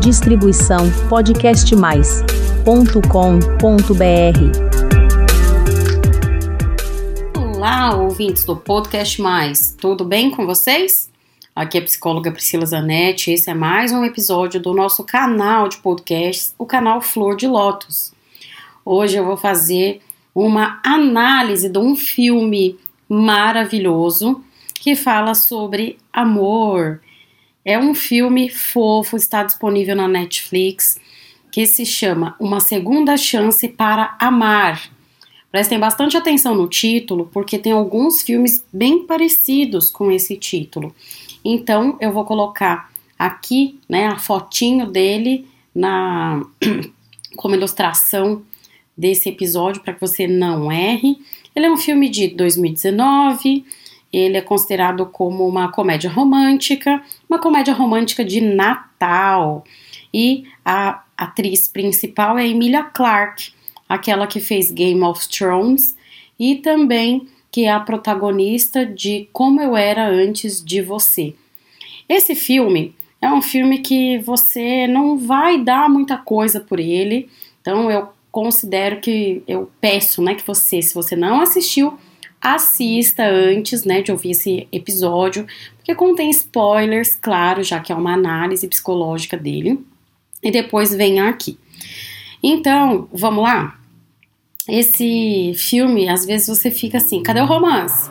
Distribuição podcastmais.com.br. Olá, ouvintes do Podcast Mais. Tudo bem com vocês? Aqui é a psicóloga Priscila Zanetti. Esse é mais um episódio do nosso canal de podcasts, o canal Flor de Lótus. Hoje eu vou fazer uma análise de um filme maravilhoso que fala sobre amor. É um filme fofo, está disponível na Netflix, que se chama Uma Segunda Chance para Amar. Prestem bastante atenção no título, porque tem alguns filmes bem parecidos com esse título. Então, eu vou colocar aqui, né, a fotinho dele na como ilustração desse episódio para que você não erre. Ele é um filme de 2019, ele é considerado como uma comédia romântica, uma comédia romântica de Natal. E a atriz principal é Emilia Clarke, aquela que fez Game of Thrones e também que é a protagonista de Como Eu Era Antes de Você. Esse filme é um filme que você não vai dar muita coisa por ele, então eu considero que eu peço, né, que você, se você não assistiu, assista antes, né, de ouvir esse episódio, porque contém spoilers, claro, já que é uma análise psicológica dele, e depois venha aqui. Então, vamos lá? Esse filme, às vezes você fica assim, cadê o romance?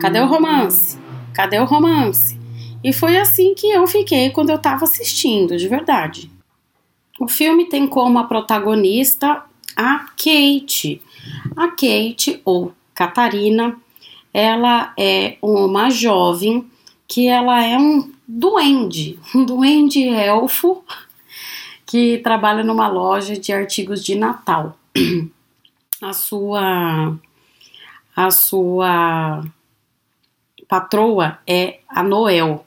Cadê o romance? Cadê o romance? E foi assim que eu fiquei quando eu tava assistindo, de verdade. O filme tem como a protagonista a Kate. A Kate, ou Catarina, ela é uma jovem que ela é um duende, um duende elfo que trabalha numa loja de artigos de Natal. A sua a sua patroa é a Noel.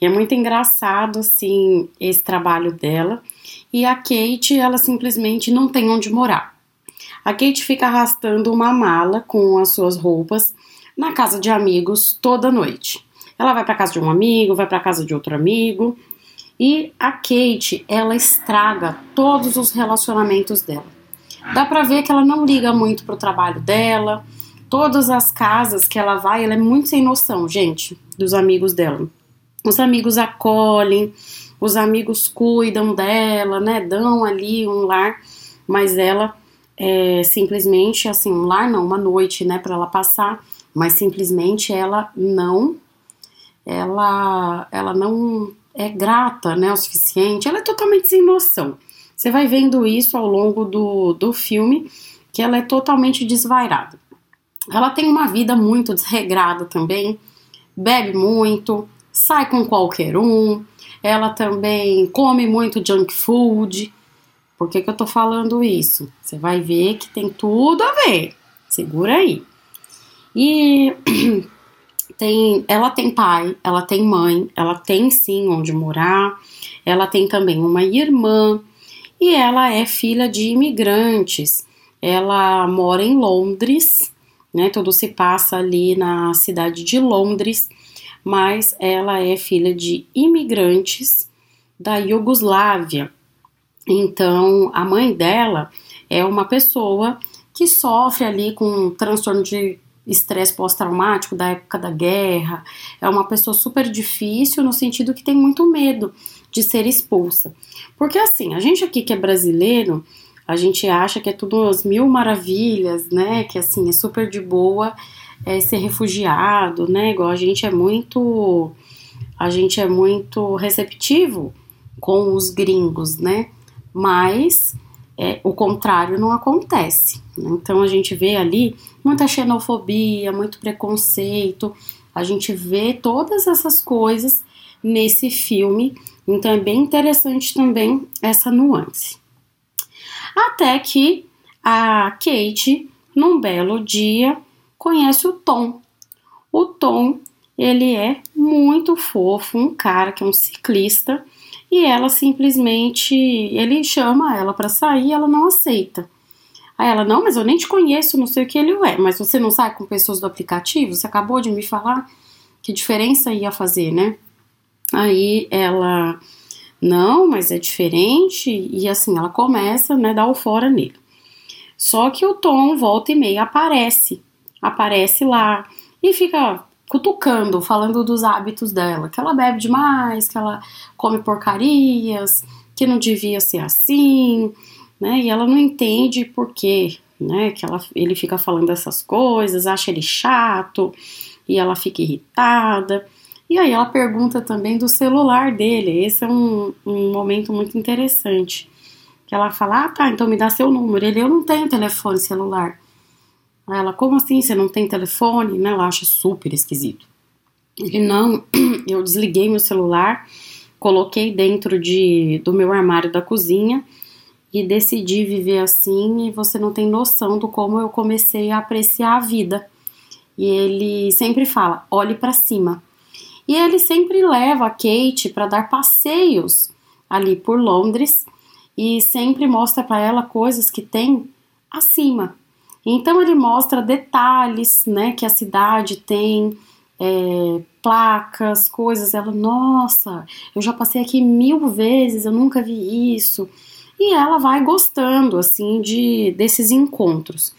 E é muito engraçado assim esse trabalho dela. E a Kate, ela simplesmente não tem onde morar. A Kate fica arrastando uma mala com as suas roupas na casa de amigos toda noite. Ela vai para casa de um amigo, vai para casa de outro amigo, e a Kate, ela estraga todos os relacionamentos dela. Dá para ver que ela não liga muito pro trabalho dela. Todas as casas que ela vai, ela é muito sem noção, gente, dos amigos dela. Os amigos acolhem, os amigos cuidam dela, né? Dão ali um lar, mas ela é simplesmente assim, um lar não, uma noite, né, para ela passar, mas simplesmente ela não ela ela não é grata, né, o suficiente. Ela é totalmente sem noção. Você vai vendo isso ao longo do, do filme, que ela é totalmente desvairada. Ela tem uma vida muito desregrada também, bebe muito, sai com qualquer um, ela também come muito junk food. Por que, que eu tô falando isso? Você vai ver que tem tudo a ver. Segura aí. E tem, ela tem pai, ela tem mãe, ela tem sim onde morar, ela tem também uma irmã e ela é filha de imigrantes. Ela mora em Londres, né? Tudo se passa ali na cidade de Londres mas ela é filha de imigrantes da Iugoslávia. Então, a mãe dela é uma pessoa que sofre ali com um transtorno de estresse pós-traumático da época da guerra. É uma pessoa super difícil no sentido que tem muito medo de ser expulsa. Porque assim, a gente aqui que é brasileiro, a gente acha que é tudo as mil maravilhas, né? Que assim, é super de boa é, ser refugiado, né? Igual a gente é muito. A gente é muito receptivo com os gringos, né? Mas é, o contrário não acontece. Né? Então a gente vê ali muita xenofobia, muito preconceito, a gente vê todas essas coisas nesse filme, então é bem interessante também essa nuance. Até que a Kate, num belo dia, conhece o Tom. O Tom, ele é muito fofo, um cara que é um ciclista, e ela simplesmente, ele chama ela para sair, ela não aceita. Aí ela, não, mas eu nem te conheço, não sei o que ele é, mas você não sai com pessoas do aplicativo? Você acabou de me falar que diferença ia fazer, né? Aí ela Não, mas é diferente. E assim, ela começa, né, dar o fora nele. Só que o Tom volta e meia aparece. Aparece lá e fica cutucando, falando dos hábitos dela, que ela bebe demais, que ela come porcarias, que não devia ser assim, né? E ela não entende por quê, né? Que ela, ele fica falando essas coisas, acha ele chato e ela fica irritada. E aí ela pergunta também do celular dele. Esse é um, um momento muito interessante. Que ela fala, ah tá, então me dá seu número. Ele, eu não tenho telefone celular. Aí ela, como assim você não tem telefone? Né? Ela acha super esquisito. Ele, não, eu desliguei meu celular, coloquei dentro de, do meu armário da cozinha e decidi viver assim e você não tem noção do como eu comecei a apreciar a vida. E ele sempre fala: olhe para cima. E ele sempre leva a Kate para dar passeios ali por Londres e sempre mostra para ela coisas que tem acima. Então ele mostra detalhes, né, que a cidade tem, é, placas, coisas. Ela, nossa, eu já passei aqui mil vezes, eu nunca vi isso. E ela vai gostando, assim, de desses encontros.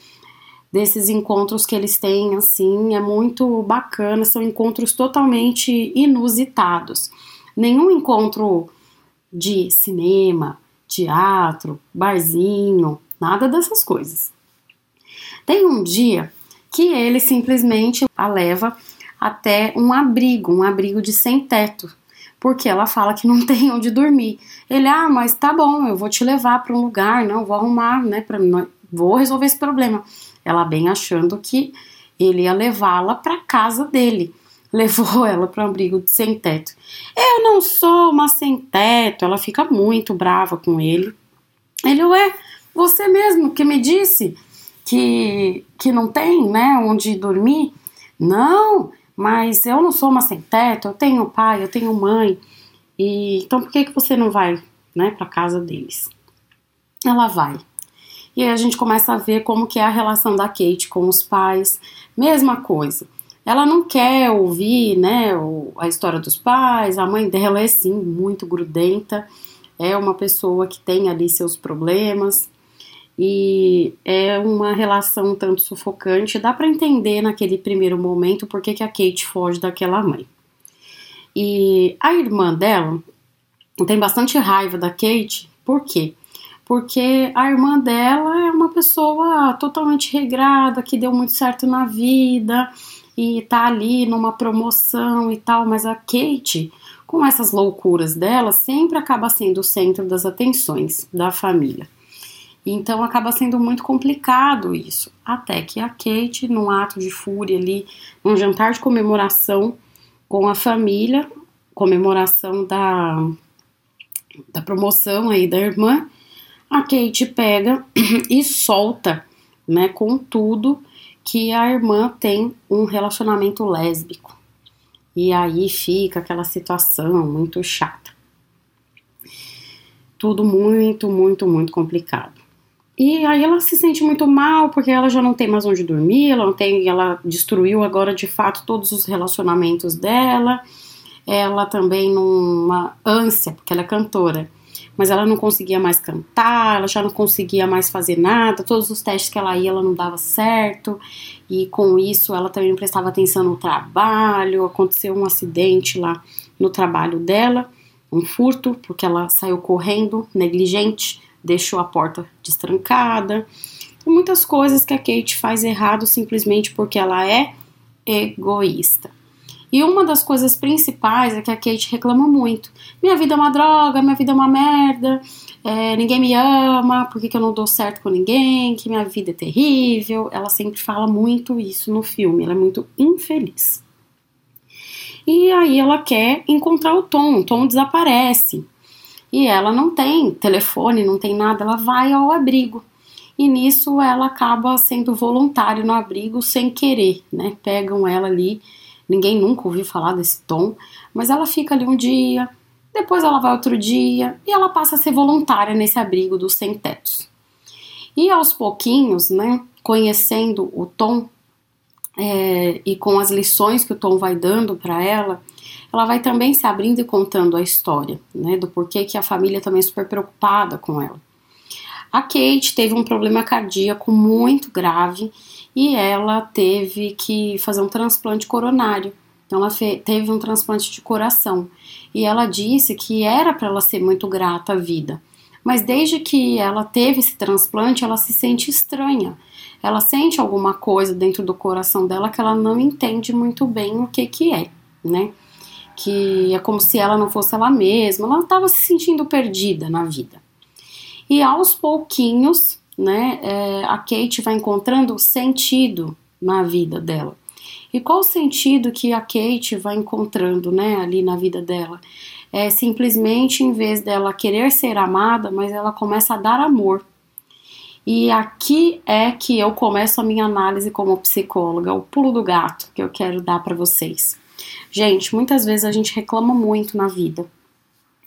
Desses encontros que eles têm, assim, é muito bacana, são encontros totalmente inusitados. Nenhum encontro de cinema, teatro, barzinho, nada dessas coisas. Tem um dia que ele simplesmente a leva até um abrigo, um abrigo de sem teto, porque ela fala que não tem onde dormir. Ele, ah, mas tá bom, eu vou te levar para um lugar, não, vou arrumar, né, para vou resolver esse problema. Ela bem achando que ele ia levá-la para casa dele. Levou ela para um abrigo de sem teto. Eu não sou uma sem teto. Ela fica muito brava com ele. Ele, ué, você mesmo que me disse que, que não tem, né, onde dormir. Não, mas eu não sou uma sem teto, eu tenho pai, eu tenho mãe. E então por que que você não vai, né, para casa deles? Ela vai. E aí a gente começa a ver como que é a relação da Kate com os pais. Mesma coisa. Ela não quer ouvir, né, a história dos pais. A mãe dela é sim muito grudenta. É uma pessoa que tem ali seus problemas e é uma relação tanto sufocante. Dá para entender naquele primeiro momento por que, que a Kate foge daquela mãe. E a irmã dela tem bastante raiva da Kate, por quê? Porque a irmã dela é uma pessoa totalmente regrada, que deu muito certo na vida e tá ali numa promoção e tal, mas a Kate, com essas loucuras dela, sempre acaba sendo o centro das atenções da família. Então acaba sendo muito complicado isso. Até que a Kate, num ato de fúria ali, num jantar de comemoração com a família, comemoração da, da promoção aí da irmã, a Kate pega e solta, né, com tudo que a irmã tem um relacionamento lésbico. E aí fica aquela situação muito chata. Tudo muito, muito, muito complicado. E aí ela se sente muito mal porque ela já não tem mais onde dormir, ela não tem, ela destruiu agora de fato todos os relacionamentos dela. Ela também numa ânsia, porque ela é cantora, mas ela não conseguia mais cantar, ela já não conseguia mais fazer nada, todos os testes que ela ia, ela não dava certo, e com isso ela também prestava atenção no trabalho, aconteceu um acidente lá no trabalho dela, um furto, porque ela saiu correndo, negligente, deixou a porta destrancada. Muitas coisas que a Kate faz errado simplesmente porque ela é egoísta. E uma das coisas principais é que a Kate reclama muito. Minha vida é uma droga, minha vida é uma merda, é, ninguém me ama, por que, eu não dou certo com ninguém, que minha vida é terrível. Ela sempre fala muito isso no filme, ela é muito infeliz. E aí ela quer encontrar o Tom, o Tom desaparece e ela não tem telefone, não tem nada, ela vai ao abrigo. E nisso ela acaba sendo voluntária no abrigo sem querer, né? Pegam ela ali, ninguém nunca ouviu falar desse tom, mas ela fica ali um dia, depois ela vai outro dia e ela passa a ser voluntária nesse abrigo dos sem-tetos. E aos pouquinhos, né, conhecendo o Tom é, e com as lições que o Tom vai dando para ela, ela vai também se abrindo e contando a história, né, do porquê que a família também é super preocupada com ela. A Kate teve um problema cardíaco muito grave e ela teve que fazer um transplante coronário. Então ela teve um transplante de coração e ela disse que era para ela ser muito grata à vida. Mas desde que ela teve esse transplante, ela se sente estranha. Ela sente alguma coisa dentro do coração dela que ela não entende muito bem o que que é, né? Que é como se ela não fosse ela mesma, ela estava se sentindo perdida na vida. E aos pouquinhos, né, é, a Kate vai encontrando sentido na vida dela. E qual o sentido que a Kate vai encontrando, né, ali na vida dela? É simplesmente em vez dela querer ser amada, mas ela começa a dar amor. E aqui é que eu começo a minha análise como psicóloga, o pulo do gato que eu quero dar para vocês. Gente, muitas vezes a gente reclama muito na vida.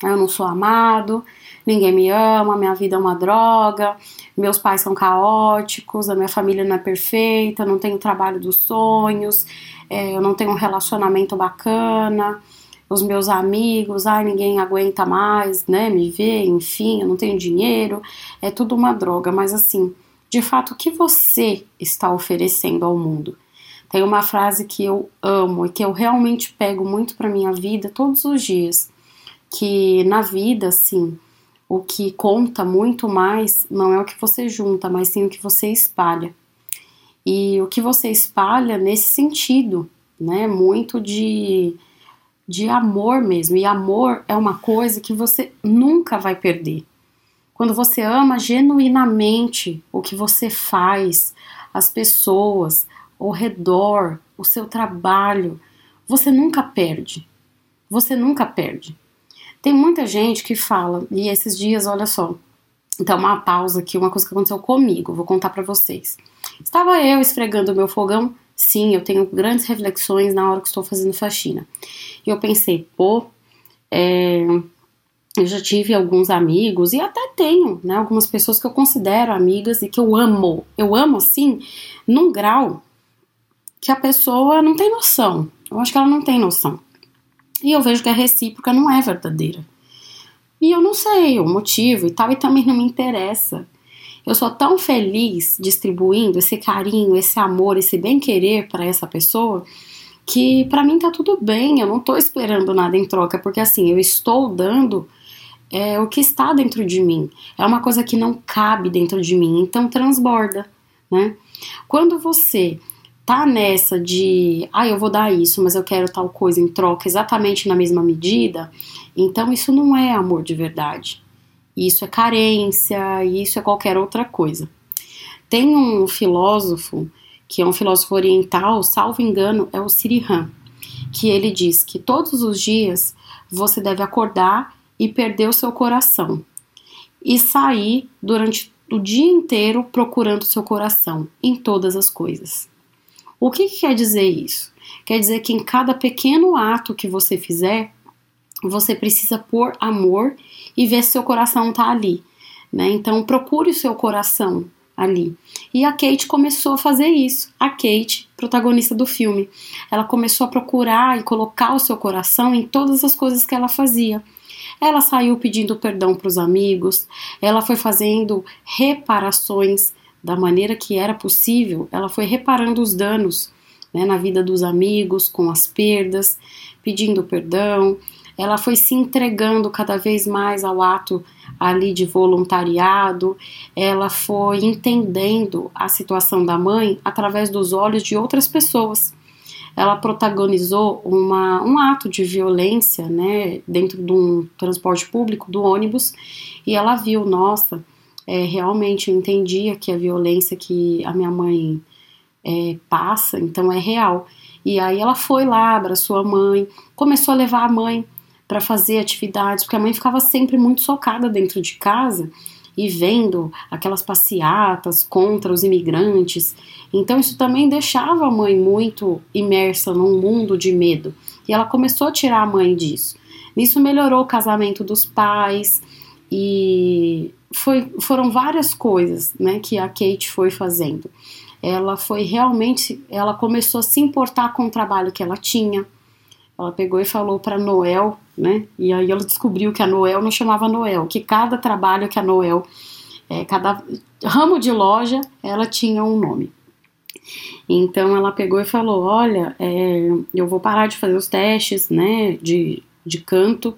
Eu não sou amado, ninguém me ama, minha vida é uma droga, meus pais são caóticos, a minha família não é perfeita, não tenho trabalho dos sonhos, é, eu não tenho um relacionamento bacana, os meus amigos, ai, ninguém aguenta mais, né, me ver, enfim, eu não tenho dinheiro, é tudo uma droga, mas assim, de fato, o que você está oferecendo ao mundo? Tem uma frase que eu amo e que eu realmente pego muito para minha vida todos os dias, que na vida, assim, o que conta muito mais não é o que você junta, mas sim o que você espalha. E o que você espalha nesse sentido, né? Muito de, de amor mesmo. E amor é uma coisa que você nunca vai perder. Quando você ama genuinamente o que você faz, as pessoas, ao redor, o seu trabalho, você nunca perde. Você nunca perde. Tem muita gente que fala, e esses dias, olha só, então uma pausa aqui, uma coisa que aconteceu comigo, vou contar para vocês. Estava eu esfregando o meu fogão, sim, eu tenho grandes reflexões na hora que estou fazendo faxina. E eu pensei, pô, é, eu já tive alguns amigos e até tenho, né, algumas pessoas que eu considero amigas e que eu amo. Eu amo assim, num grau que a pessoa não tem noção. Eu acho que ela não tem noção. E eu vejo que a recíproca não é verdadeira. E eu não sei o motivo e tal, e também não me interessa. Eu sou tão feliz distribuindo esse carinho, esse amor, esse bem-querer para essa pessoa que para mim tá tudo bem, eu não tô esperando nada em troca, porque assim, eu estou dando é, o que está dentro de mim. É uma coisa que não cabe dentro de mim, então transborda, né? Quando você tá nessa de, ah, eu vou dar isso, mas eu quero tal coisa em troca exatamente na mesma medida, então isso não é amor de verdade. Isso é carência, isso é qualquer outra coisa. Tem um filósofo, que é um filósofo oriental, salvo engano, é o Sirihan, que ele diz que todos os dias você deve acordar e perder o seu coração e sair durante o dia inteiro procurando o seu coração em todas as coisas. O que, que quer dizer isso? Quer dizer que em cada pequeno ato que você fizer, você precisa pôr amor e ver se seu coração tá ali. Né? Então procure o seu coração ali. E a Kate começou a fazer isso. A Kate, protagonista do filme, ela começou a procurar e colocar o seu coração em todas as coisas que ela fazia. Ela saiu pedindo perdão para os amigos, ela foi fazendo reparações da maneira que era possível, ela foi reparando os danos né, na vida dos amigos, com as perdas, pedindo perdão. Ela foi se entregando cada vez mais ao ato ali de voluntariado. Ela foi entendendo a situação da mãe através dos olhos de outras pessoas. Ela protagonizou uma, um ato de violência, né, dentro de um transporte público, do ônibus, e ela viu, nossa, é, realmente eu entendia que a violência que a minha mãe é, passa, então é real. E aí ela foi lá, abraçou a mãe, começou a levar a mãe para fazer atividades, porque a mãe ficava sempre muito socada dentro de casa e vendo aquelas passeatas contra os imigrantes. Então isso também deixava a mãe muito imersa num mundo de medo. E ela começou a tirar a mãe disso. Nisso melhorou o casamento dos pais e foi, foram várias coisas né, que a Kate foi fazendo. Ela foi realmente, ela começou a se importar com o trabalho que ela tinha. Ela pegou e falou para Noel, né? E aí ela descobriu que a Noel não chamava Noel, que cada trabalho que a Noel, é, cada ramo de loja, ela tinha um nome. Então ela pegou e falou: Olha, é, eu vou parar de fazer os testes, né, de, de canto,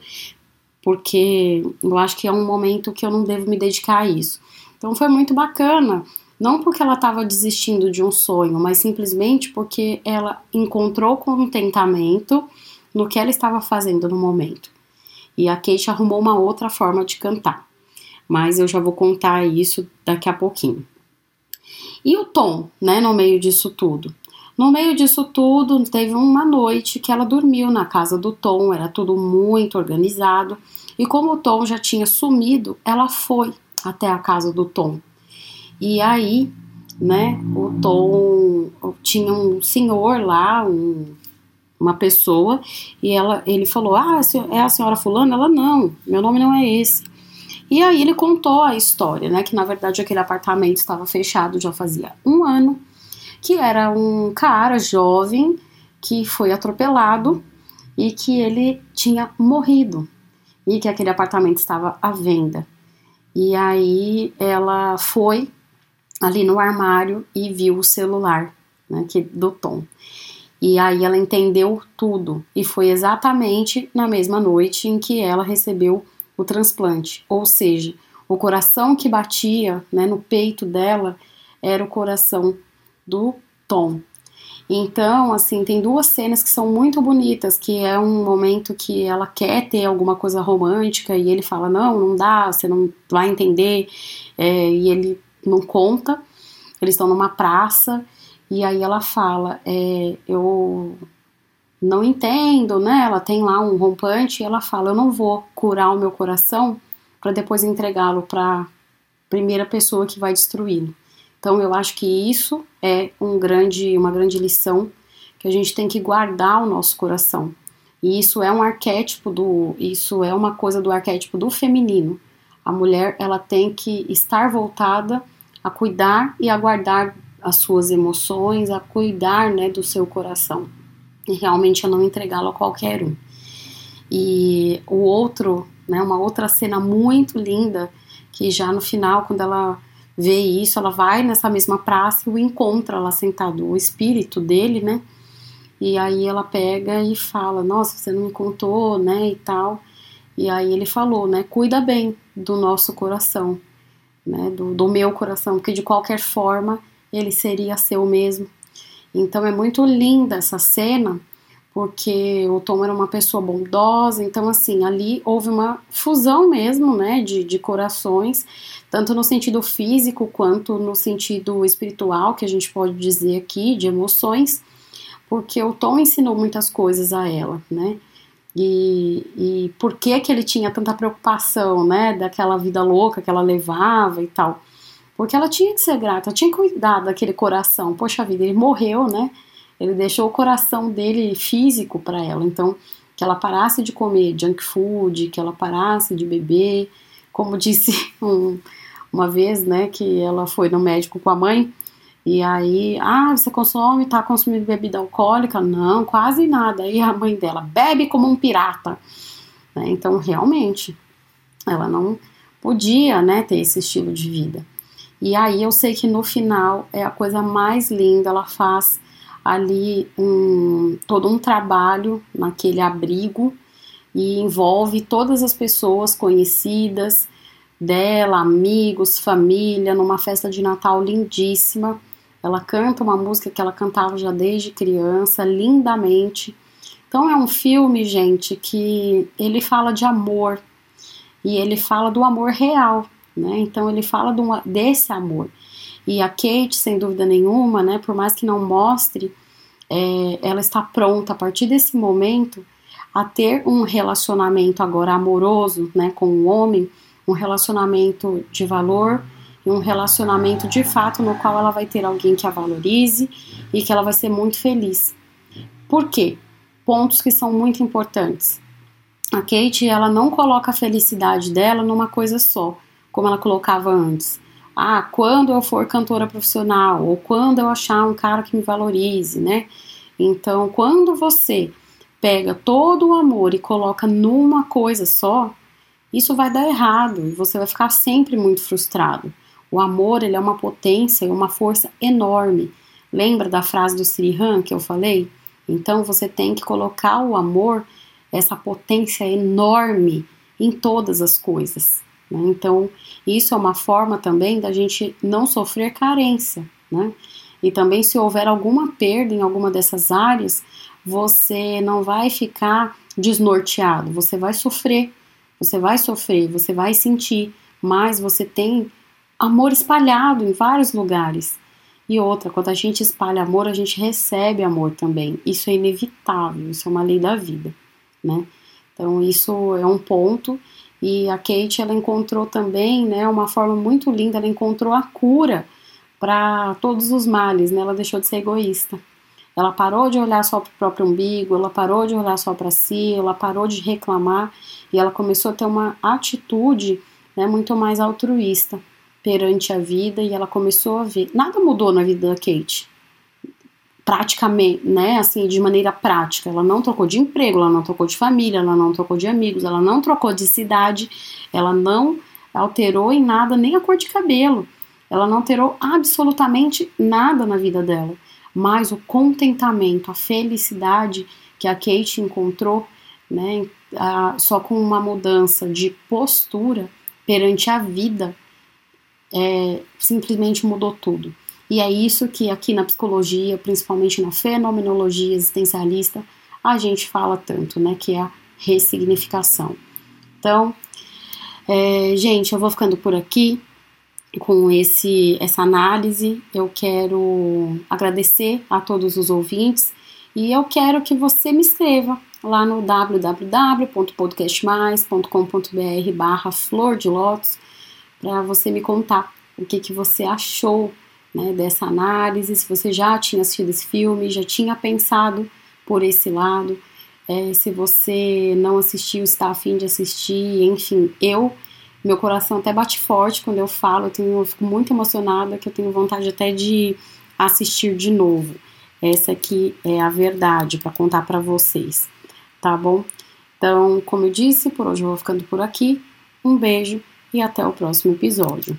porque eu acho que é um momento que eu não devo me dedicar a isso. Então foi muito bacana, não porque ela estava desistindo de um sonho, mas simplesmente porque ela encontrou contentamento no que ela estava fazendo no momento. E a Kate arrumou uma outra forma de cantar, mas eu já vou contar isso daqui a pouquinho. E o Tom, né, no meio disso tudo? No meio disso tudo, teve uma noite que ela dormiu na casa do Tom, era tudo muito organizado. E como o Tom já tinha sumido, ela foi até a casa do Tom. E aí, né, o Tom tinha um senhor lá, um, uma pessoa, e ela, ele falou: Ah, é a senhora Fulana? Ela, não, meu nome não é esse. E aí ele contou a história, né? Que na verdade aquele apartamento estava fechado já fazia um ano, que era um cara jovem que foi atropelado e que ele tinha morrido e que aquele apartamento estava à venda. E aí ela foi ali no armário e viu o celular né, que, do Tom. E aí ela entendeu tudo. E foi exatamente na mesma noite em que ela recebeu o transplante. Ou seja, o coração que batia né, no peito dela era o coração do Tom. Então, assim, tem duas cenas que são muito bonitas, que é um momento que ela quer ter alguma coisa romântica e ele fala, não, não dá, você não vai entender, é, e ele não conta. Eles estão numa praça e aí ela fala, é, eu não entendo, né? Ela tem lá um rompante e ela fala: Eu não vou curar o meu coração para depois entregá-lo para primeira pessoa que vai destruí-lo. Então eu acho que isso é um grande, uma grande lição que a gente tem que guardar o nosso coração. E isso é um arquétipo do, isso é uma coisa do arquétipo do feminino. A mulher ela tem que estar voltada a cuidar e a guardar as suas emoções, a cuidar, né, do seu coração e realmente eu não entregá-lo a qualquer um. E o outro, né, uma outra cena muito linda, que já no final, quando ela vê isso, ela vai nessa mesma praça e o encontra lá sentado, o espírito dele, né? E aí ela pega e fala: Nossa, você não me contou, né? E tal. E aí ele falou, né? Cuida bem do nosso coração, né? Do, do meu coração, porque de qualquer forma ele seria seu mesmo. Então é muito linda essa cena, porque o Tom era uma pessoa bondosa, então assim, ali houve uma fusão mesmo, né, de, de corações, tanto no sentido físico quanto no sentido espiritual, que a gente pode dizer aqui, de emoções, porque o Tom ensinou muitas coisas a ela, né, e, e por que que ele tinha tanta preocupação, né, daquela vida louca que ela levava e tal. Porque ela tinha que ser grata, tinha que cuidar daquele coração. Poxa vida, ele morreu, né? Ele deixou o coração dele físico para ela. Então, que ela parasse de comer junk food, que ela parasse de beber. Como disse um, uma vez, né, que ela foi no médico com a mãe. E aí, ah, você consome, tá consumindo bebida alcoólica? Não, quase nada. Aí a mãe dela, bebe como um pirata. Né? Então, realmente, ela não podia, né, ter esse estilo de vida. E aí eu sei que no final é a coisa mais linda, ela faz ali um, todo um trabalho naquele abrigo e envolve todas as pessoas conhecidas dela, amigos, família, numa festa de Natal lindíssima. Ela canta uma música que ela cantava já desde criança, lindamente. Então é um filme, gente, que ele fala de amor e ele fala do amor real, né? Então ele fala de uma, desse amor. E a Kate, sem dúvida nenhuma, né, por mais que não mostre, é, ela está pronta a partir desse momento a ter um relacionamento agora amoroso né, com o homem, um relacionamento de valor e um relacionamento de fato no qual ela vai ter alguém que a valorize e que ela vai ser muito feliz. Por quê? Pontos que são muito importantes. A Kate, ela não coloca a felicidade dela numa coisa só como ela colocava antes. Ah, quando eu for cantora profissional, ou quando eu achar um cara que me valorize, né? Então, quando você pega todo o amor e coloca numa coisa só, isso vai dar errado e você vai ficar sempre muito frustrado. O amor, ele é uma potência e uma força enorme. Lembra da frase do Srihan que eu falei? Então você tem que colocar o amor, essa potência enorme, em todas as coisas. Né? Então, isso é uma forma também da gente não sofrer carência. Né? E também, se houver alguma perda em alguma dessas áreas, você não vai ficar desnorteado, você vai sofrer, você vai sofrer, você vai sentir, mas você tem amor espalhado em vários lugares. E outra, quando a gente espalha amor, a gente recebe amor também. Isso é inevitável, isso é uma lei da vida, né? Então isso é um ponto e a Kate ela encontrou também, né, uma forma muito linda, ela encontrou a cura para todos os males, né? Ela deixou de ser egoísta. Ela parou de olhar só para o próprio umbigo, ela parou de olhar só para si, ela parou de reclamar e ela começou a ter uma atitude né, muito mais altruísta perante a vida e ela começou a ver. Nada mudou na vida da Kate. Praticamente, né? Assim, de maneira prática. Ela não trocou de emprego, ela não trocou de família, ela não trocou de amigos, ela não trocou de cidade, ela não alterou em nada nem a cor de cabelo. Ela não alterou absolutamente nada na vida dela. Mas o contentamento, a felicidade que a Kate encontrou, né, a, só com uma mudança de postura perante a vida, é, simplesmente mudou tudo. E é isso que aqui na psicologia, principalmente na fenomenologia existencialista, a gente fala tanto, né? Que é a ressignificação. Então, é, gente, eu vou ficando por aqui com esse essa análise. Eu quero agradecer a todos os ouvintes e eu quero que você me escreva lá no www.podcastmais.com.br barra flor de lótus para você me contar o que, que você achou né, dessa análise, se você já tinha assistido esse filme, já tinha pensado por esse lado, é, se você não assistiu, está afim de assistir, enfim, eu, meu coração até bate forte quando eu falo, eu, tenho, eu fico muito emocionada, que eu tenho vontade até de assistir de novo. Essa aqui é a verdade para contar para vocês, tá bom? Então, como eu disse, por hoje eu vou ficando por aqui. Um beijo e até o próximo episódio.